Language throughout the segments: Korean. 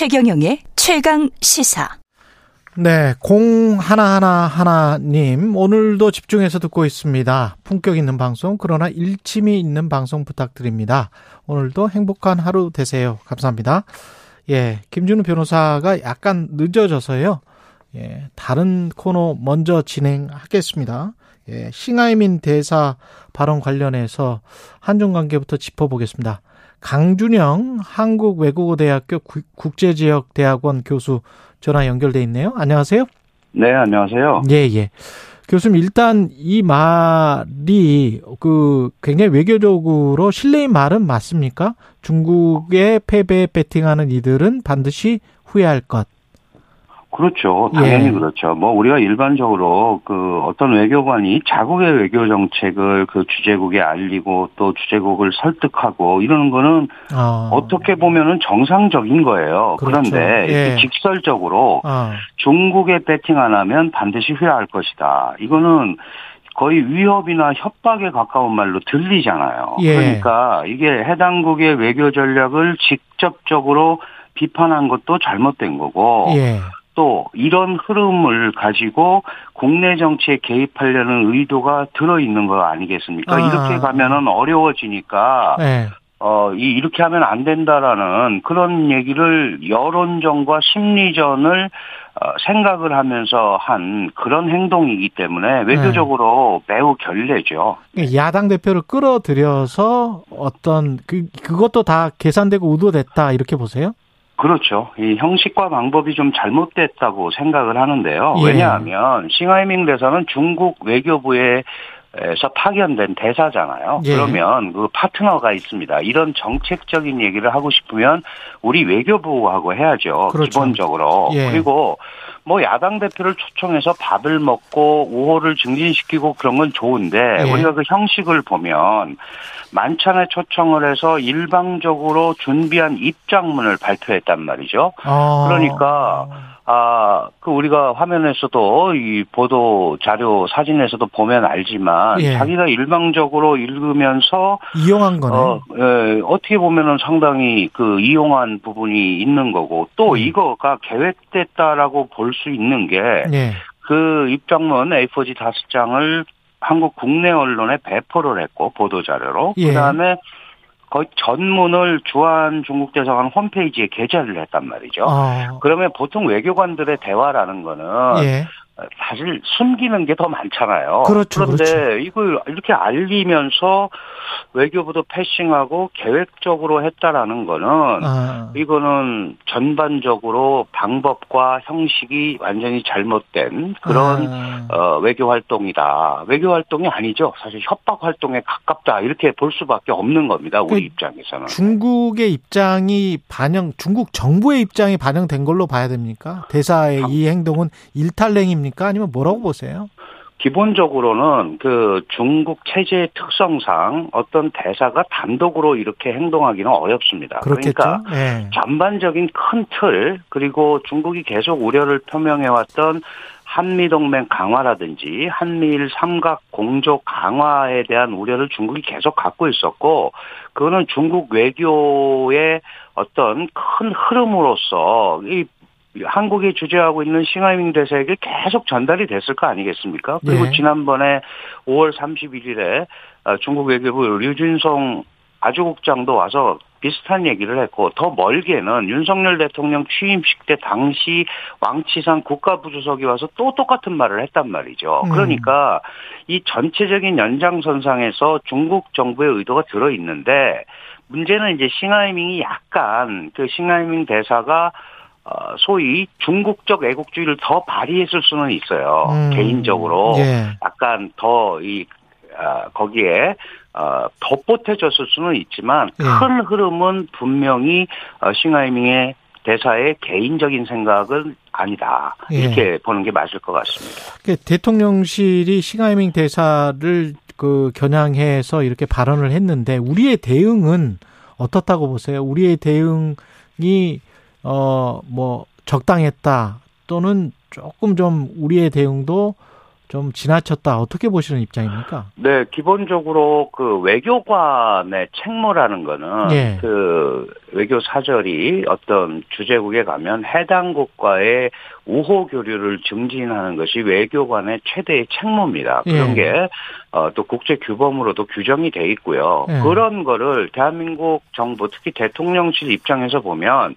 최경영의 최강 시사. 네, 공 하나하나 하나님 오늘도 집중해서 듣고 있습니다. 품격 있는 방송 그러나 일침이 있는 방송 부탁드립니다. 오늘도 행복한 하루 되세요. 감사합니다. 예, 김준우 변호사가 약간 늦어져서요. 예, 다른 코너 먼저 진행하겠습니다. 예, 싱하이민 대사 발언 관련해서 한중 관계부터 짚어보겠습니다. 강준영 한국외국어대학교 국제지역대학원 교수 전화 연결돼 있네요. 안녕하세요. 네, 안녕하세요. 예, 예. 교수님 일단 이 말이 그 굉장히 외교적으로 실례인 말은 맞습니까? 중국의 패배에 베팅하는 이들은 반드시 후회할 것. 그렇죠. 당연히 예. 그렇죠. 뭐 우리가 일반적으로 그 어떤 외교관이 자국의 외교 정책을 그 주재국에 알리고 또 주재국을 설득하고 이러는 거는 아. 어떻게 보면은 정상적인 거예요. 그렇죠. 그런데 예. 직설적으로 아. 중국에 배팅 안 하면 반드시 후회할 것이다. 이거는 거의 위협이나 협박에 가까운 말로 들리잖아요. 예. 그러니까 이게 해당국의 외교 전략을 직접적으로 비판한 것도 잘못된 거고 예. 또 이런 흐름을 가지고 국내 정치에 개입하려는 의도가 들어 있는 거 아니겠습니까? 아. 이렇게 가면은 어려워지니까 네. 어, 이, 이렇게 하면 안 된다라는 그런 얘기를 여론전과 심리전을 어, 생각을 하면서 한 그런 행동이기 때문에 외교적으로 네. 매우 결례죠. 야당 대표를 끌어들여서 어떤 그 그것도 다 계산되고 의도됐다 이렇게 보세요? 그렇죠. 이 형식과 방법이 좀 잘못됐다고 생각을 하는데요. 예. 왜냐하면 싱하이밍 대사는 중국 외교부에 에서 파견된 대사잖아요. 예. 그러면 그 파트너가 있습니다. 이런 정책적인 얘기를 하고 싶으면 우리 외교부하고 해야죠. 그렇죠. 기본적으로. 예. 그리고 뭐 야당 대표를 초청해서 밥을 먹고 우호를 증진시키고 그런 건 좋은데 예. 우리가 그 형식을 보면 만찬에 초청을 해서 일방적으로 준비한 입장문을 발표했단 말이죠. 아. 그러니까 아, 그 우리가 화면에서도 이 보도 자료 사진에서도 보면 알지만 예. 자기가 일방적으로 읽으면서 이용한 거네. 어, 예, 어떻게 보면은 상당히 그 이용한 부분이 있는 거고 또 음. 이거가 계획됐다라고 볼 수 있는 게그 예. 입장문 A4지 다섯 장을 한국 국내 언론에 배포를 했고 보도 자료로 예. 그다음에 거의 전문을 주한 중국 대사관 홈페이지에 게재를 했단 말이죠. 아. 그러면 보통 외교관들의 대화라는 거는 예. 사실 숨기는 게 더 많잖아요. 그렇죠, 그런데 그렇죠. 이걸 이렇게 알리면서 외교부도 패싱하고 계획적으로 했다라는 거는 아. 이거는 전반적으로 방법과 형식이 완전히 잘못된 그런 아. 어, 외교 활동이다. 외교 활동이 아니죠. 사실 협박 활동에 가깝다 이렇게 볼 수밖에 없는 겁니다. 우리 그 입장에서는. 중국의 입장이 반영, 중국 정부의 입장이 반영된 걸로 봐야 됩니까? 대사의 이 행동은 일탈행입니까? 아니면 뭐라고 보세요? 기본적으로는 그 중국 체제의 특성상 어떤 대사가 단독으로 이렇게 행동하기는 어렵습니다. 그렇겠죠? 그러니까 네. 전반적인 큰 틀 그리고 중국이 계속 우려를 표명해 왔던 한미동맹 강화라든지 한미일 삼각 공조 강화에 대한 우려를 중국이 계속 갖고 있었고 그거는 중국 외교의 어떤 큰 흐름으로서 이 한국이 주재하고 있는 싱하이밍 대사에게 계속 전달이 됐을 거 아니겠습니까? 그리고 네. 지난번에 5월 31일에 어, 중국 외교부 류준성 아주국장도 와서 비슷한 얘기를 했고 더 멀게는 윤석열 대통령 취임식 때 당시 왕치상 국가부주석이 와서 또 똑같은 말을 했단 말이죠. 음. 그러니까 이 전체적인 연장선상에서 중국 정부의 의도가 들어 있는데 문제는 이제 싱하이밍이 약간 그 싱하이밍 대사가 어, 소위 중국적 애국주의를 더 발휘했을 수는 있어요. 음. 개인적으로 예. 약간 더이 어, 거기에 어, 덧보태졌을 수는 있지만 예. 큰 흐름은 분명히 어, 싱하이밍의 대사의 개인적인 생각은 아니다 예. 이렇게 보는 게 맞을 것 같습니다. 그 대통령실이 싱하이밍 대사를 그 겨냥해서 이렇게 발언을 했는데 우리의 대응은 어떻다고 보세요? 우리의 대응이 어, 뭐, 적당했다 또는 조금 좀 우리의 대응도 좀 지나쳤다 어떻게 보시는 입장입니까? 네, 기본적으로 그 외교관의 책무라는 거는 예. 그 외교 사절이 어떤 주재국에 가면 해당 국가의 우호 교류를 증진하는 것이 외교관의 최대의 책무입니다. 그런 예. 게 어, 또 국제 규범으로도 규정이 돼 있고요. 예. 그런 거를 대한민국 정부 특히 대통령실 입장에서 보면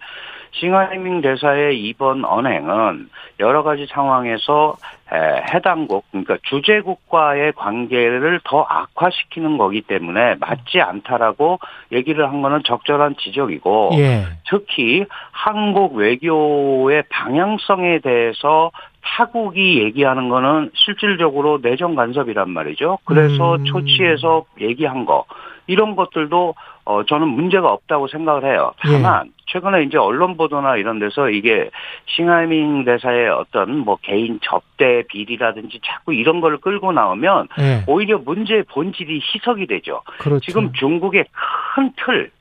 싱하이밍 대사의 이번 언행은 여러 가지 상황에서 에, 해당국 그러니까 주재국과의 관계를 더 악화시키는 거기 때문에 맞지 않다라고 얘기를 한 거는 적절한 지적이고 예. 특히 한국 외교의 방향성에 대해서 타국이 얘기하는 거는 실질적으로 내정 간섭이란 말이죠. 그래서 음. 초치에서 얘기한 거 이런 것들도 어 저는 문제가 없다고 생각을 해요. 예. 다만 최근에 이제 언론 보도나 이런 데서 이게 싱하이밍 대사의 어떤 뭐 개인 접대 비리라든지 자꾸 이런 거를 끌고 나오면 예. 오히려 문제의 본질이 희석이 되죠. 그렇죠. 지금 중국의 큰 틀,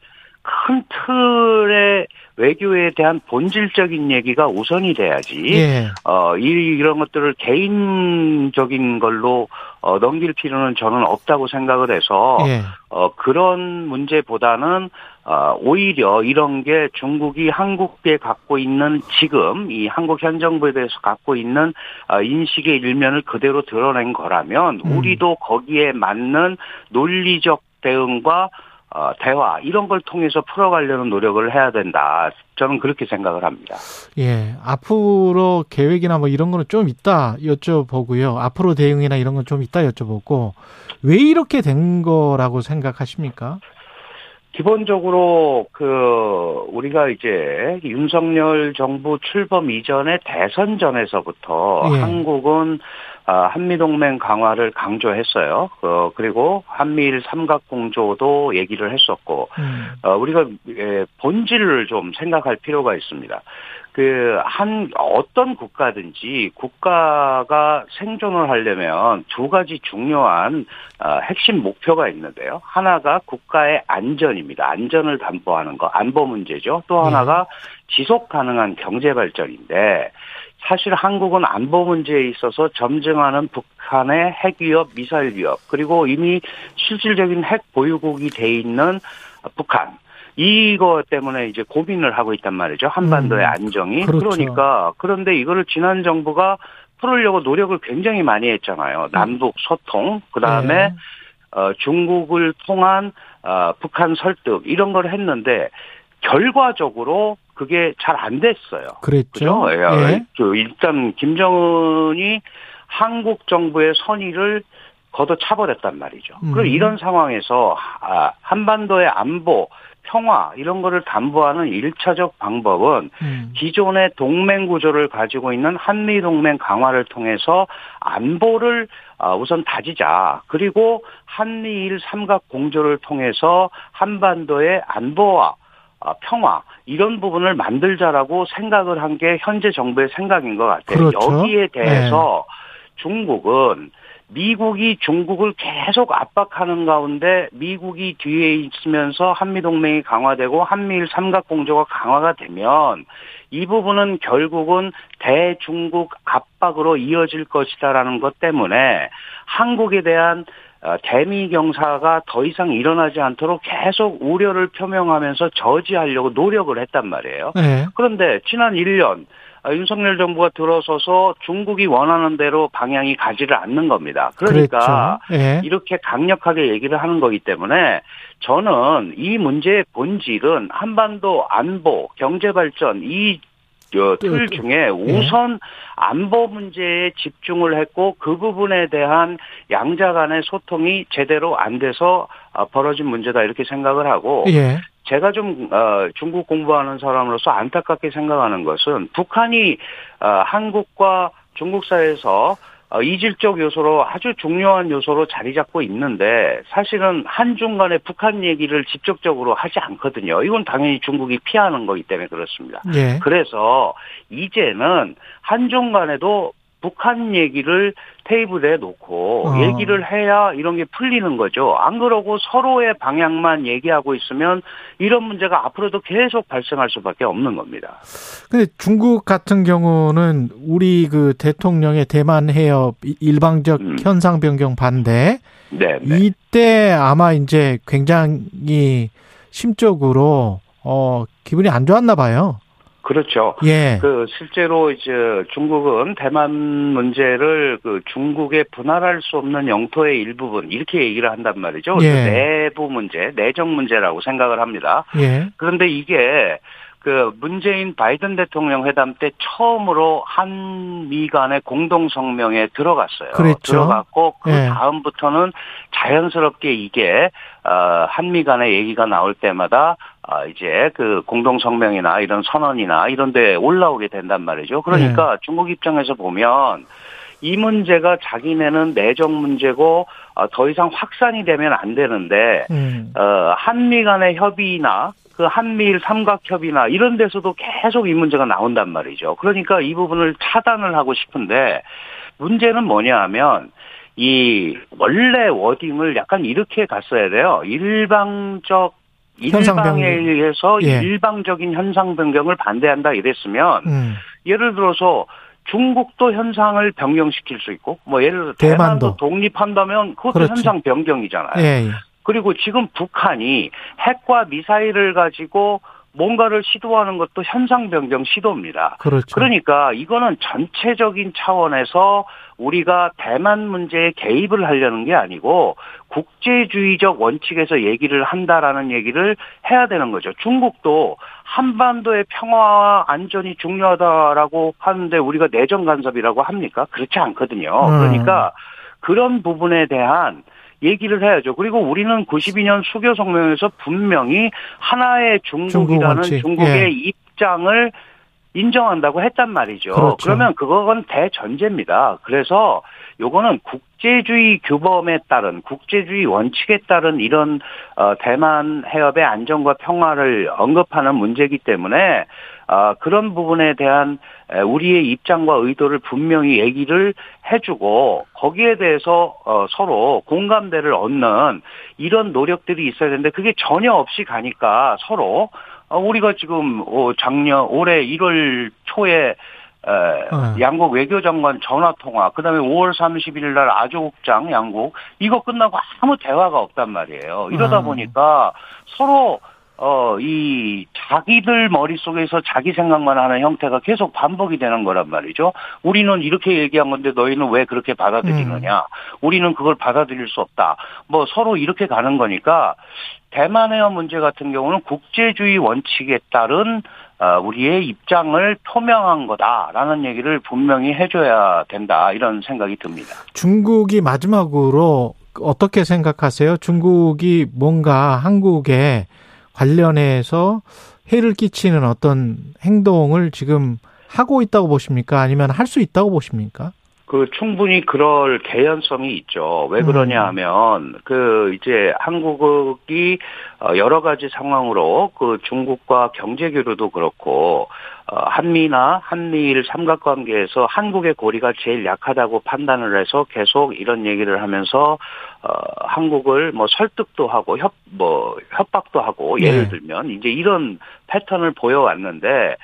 큰 틀의 외교에 대한 본질적인 얘기가 우선이 돼야지. 예. 어, 이, 이런 것들을 개인적인 걸로 어, 넘길 필요는 저는 없다고 생각을 해서 예. 어, 그런 문제보다는 어, 오히려 이런 게 중국이 한국에 갖고 있는 지금 이 한국 현 정부에 대해서 갖고 있는 어, 인식의 일면을 그대로 드러낸 거라면 음. 우리도 거기에 맞는 논리적 대응과 어, 대화 이런 걸 통해서 풀어가려는 노력을 해야 된다. 저는 그렇게 생각을 합니다. 예. 앞으로 계획이나 뭐 이런 거는 좀 있다 여쭤보고요. 앞으로 대응이나 이런 건 좀 있다 여쭤보고 왜 이렇게 된 거라고 생각하십니까? 기본적으로 그 우리가 이제 윤석열 정부 출범 이전의 대선 전에서부터 예. 한국은 아, 한미동맹 강화를 강조했어요. 어, 그리고 한미일 삼각공조도 얘기를 했었고 음. 어, 우리가 예, 본질을 좀 생각할 필요가 있습니다. 그, 한, 어떤 국가든지 국가가 생존을 하려면 두 가지 중요한, 어, 핵심 목표가 있는데요. 하나가 국가의 안전입니다. 안전을 담보하는 거, 안보 문제죠. 또 네. 하나가 지속 가능한 경제 발전인데, 사실 한국은 안보 문제에 있어서 점증하는 북한의 핵 위협, 미사일 위협, 그리고 이미 실질적인 핵 보유국이 돼 있는 북한. 이거 때문에 이제 고민을 하고 있단 말이죠. 한반도의 음, 안정이. 그렇죠. 러니까 그런데 이거를 지난 정부가 풀으려고 노력을 굉장히 많이 했잖아요. 남북 소통, 그 다음에 예. 어, 중국을 통한 어, 북한 설득 이런 걸 했는데 결과적으로 그게 잘 안 됐어요. 그랬죠. 예. 그 일단 김정은이 한국 정부의 선의를 걷어 차버렸단 말이죠. 음. 그리고 이런 상황에서 아, 한반도의 안보, 평화 이런 거를 담보하는 일차적 방법은 음. 기존의 동맹 구조를 가지고 있는 한미 동맹 강화를 통해서 안보를 아, 우선 다지자. 그리고 한미일 삼각 공조를 통해서 한반도의 안보와 아, 평화 이런 부분을 만들자라고 생각을 한 게 현재 정부의 생각인 것 같아요. 그렇죠. 여기에 대해서 중국은 미국이 중국을 계속 압박하는 가운데 미국이 뒤에 있으면서 한미 동맹이 강화되고 한미일 삼각 공조가 강화가 되면 이 부분은 결국은 대중국 압박으로 이어질 것이다라는 것 때문에 한국에 대한 어, 대미 경사가 더 이상 일어나지 않도록 계속 우려를 표명하면서 저지하려고 노력을 했단 말이에요. 예. 그런데 지난 1년 아, 윤석열 정부가 들어서서 중국이 원하는 대로 방향이 가지를 않는 겁니다. 그러니까. 예. 이렇게 강력하게 얘기를 하는 거기 때문에 저는 이 문제의 본질은 한반도 안보, 경제 발전 이 어, 틀 또, 중에 우선 안보 문제에 집중을 했고 그 부분에 대한 양자 간의 소통이 제대로 안 돼서 어, 벌어진 문제다 이렇게 생각을 하고 예. 제가 좀 어, 중국 공부하는 사람으로서 안타깝게 생각하는 것은 북한이 어, 한국과 중국 사이에서 어, 이질적 요소로 아주 중요한 요소로 자리 잡고 있는데 사실은 한중 간에 북한 얘기를 직접적으로 하지 않거든요. 이건 당연히 중국이 피하는 거기 때문에 그렇습니다. 예. 그래서 이제는 한중 간에도 북한 얘기를 테이블에 놓고 어. 얘기를 해야 이런 게 풀리는 거죠. 안 그러고 서로의 방향만 얘기하고 있으면 이런 문제가 앞으로도 계속 발생할 수밖에 없는 겁니다. 근데 중국 같은 경우는 우리 그 대통령의 대만 해협 일방적 음. 현상 변경 반대 네, 네. 이때 아마 이제 굉장히 심적으로 어 기분이 안 좋았나 봐요. 그렇죠. 예. 그 실제로 이제 중국은 대만 문제를 그 중국의 분할할 수 없는 영토의 일부분 이렇게 얘기를 한단 말이죠. 예. 내부 문제, 내정 문제라고 생각을 합니다. 예. 그런데 이게 그 문재인 바이든 대통령 회담 때 처음으로 한미 간의 공동 성명에 들어갔어요. 그랬죠. 들어갔고 그 예. 다음부터는 자연스럽게 이게 어 한미 간의 얘기가 나올 때마다 아 이제 그 공동 성명이나 이런 선언이나 이런 데 올라오게 된단 말이죠. 예. 그러니까 중국 입장에서 보면 이 문제가 자기네는 내정 문제고 어, 더 이상 확산이 되면 안 되는데 음. 어, 한미 간의 협의나 그 한미일 삼각협의나 이런 데서도 계속 이 문제가 나온단 말이죠. 그러니까 이 부분을 차단을 하고 싶은데 문제는 뭐냐 하면 이 원래 워딩을 약간 이렇게 갔어야 돼요. 일방적 일방에. 의해서 예. 일방적인 현상 변경을 반대한다 이랬으면 음. 예를 들어서 중국도 현상을 변경시킬 수 있고 뭐 예를 들어 대만도. 대만도 독립한다면 그것도 그렇죠. 현상 변경이잖아요. 예. 예. 그리고 지금 북한이 핵과 미사일을 가지고 뭔가를 시도하는 것도 현상 변경 시도입니다. 그렇죠. 그러니까 이거는 전체적인 차원에서 우리가 대만 문제에 개입을 하려는 게 아니고 국제주의적 원칙에서 얘기를 한다라는 얘기를 해야 되는 거죠. 중국도 한반도의 평화와 안전이 중요하다라고 하는데 우리가 내정 간섭이라고 합니까? 그렇지 않거든요. 음. 그러니까 그런 부분에 대한 얘기를 해야죠. 그리고 우리는 92년 수교 성명에서 분명히 하나의 중국 중국이라는 원칙. 중국 의 예. 입장을 인정한다고 했단 말이죠. 그렇죠. 그러면 그건 대전제입니다. 그래서 요거는 국제주의 규범에 따른 국제주의 원칙에 따른 이런 어, 대만 해협의 안전과 평화를 언급하는 문제이기 때문에 아, 그런 부분에 대한 에, 우리의 입장과 의도를 분명히 얘기를 해주고 거기에 대해서 어, 서로 공감대를 얻는 이런 노력들이 있어야 되는데 그게 전혀 없이 가니까 서로 어, 우리가 지금 어, 작년 올해 1월 초에 에, 어. 양국 외교장관 전화 통화, 그 다음에 5월 30일 날 아조국장 양국 이거 끝나고 아무 대화가 없단 말이에요. 이러다 어. 보니까 서로 어, 이, 자기들 머릿속에서 자기 생각만 하는 형태가 계속 반복이 되는 거란 말이죠. 우리는 이렇게 얘기한 건데 너희는 왜 그렇게 받아들이느냐. 우리는 그걸 받아들일 수 없다. 뭐 서로 이렇게 가는 거니까 대만 해협 문제 같은 경우는 국제주의 원칙에 따른 어, 우리의 입장을 표명한 거다라는 얘기를 분명히 해줘야 된다 이런 생각이 듭니다. 중국이 마지막으로 어떻게 생각하세요? 중국이 뭔가 한국에 관련해서 해를 끼치는 어떤 행동을 지금 하고 있다고 보십니까? 아니면 할 수 있다고 보십니까? 그 충분히 그럴 개연성이 있죠. 왜 그러냐 음. 하면 그 이제 한국이 어, 여러 가지 상황으로 그 중국과 경제 교류도 그렇고 어, 한미나 한미일 삼각관계에서 한국의 고리가 제일 약하다고 판단을 해서 계속 이런 얘기를 하면서 어, 한국을 뭐 설득도 하고 협 뭐 협박도 하고 예를 네. 들면 이제 이런 패턴을 보여왔는데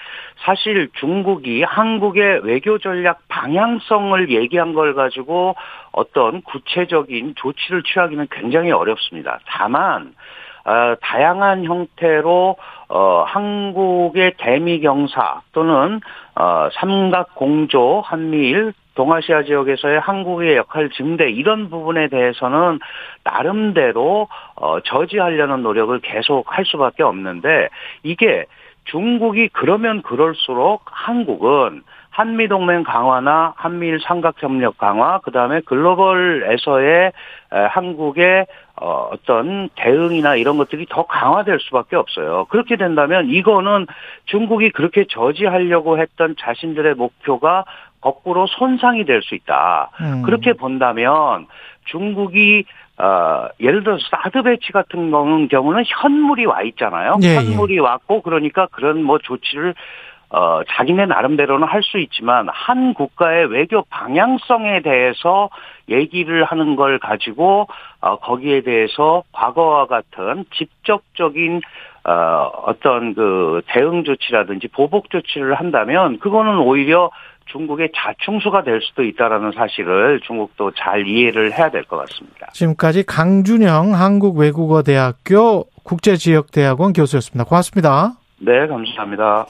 사실 중국이 한국의 외교 전략 방향성을 얘기한 걸 가지고 어떤 구체적인 조치를 취하기는 굉장히 어렵습니다. 다만 어, 다양한 형태로 어, 한국의 대미 경사 또는 어, 삼각 공조 한미일 동아시아 지역에서의 한국의 역할 증대 이런 부분에 대해서는 나름대로 어, 저지하려는 노력을 계속 할 수밖에 없는데 이게 중국이 그러면 그럴수록 한국은 한미 동맹 강화나 한미일 삼각 협력 강화, 그 다음에 글로벌에서의 에, 한국의 어, 어떤 대응이나 이런 것들이 더 강화될 수밖에 없어요. 그렇게 된다면 이거는 중국이 그렇게 저지하려고 했던 자신들의 목표가 거꾸로 손상이 될 수 있다. 음. 그렇게 본다면 중국이 어, 예를 들어서 사드 배치 같은 경우는, 현물이 와 있잖아요. 예, 예. 현물이 왔고 그러니까 그런 뭐 조치를 어, 자기네 나름대로는 할 수 있지만 한 국가의 외교 방향성에 대해서 얘기를 하는 걸 가지고 어, 거기에 대해서 과거와 같은 직접적인 어, 어떤 그 대응 조치라든지 보복 조치를 한다면 그거는 오히려 중국의 자충수가 될 수도 있다라는 사실을 중국도 잘 이해를 해야 될 것 같습니다. 지금까지 강준영 한국외국어대학교 국제지역대학원 교수였습니다. 고맙습니다. 네, 감사합니다.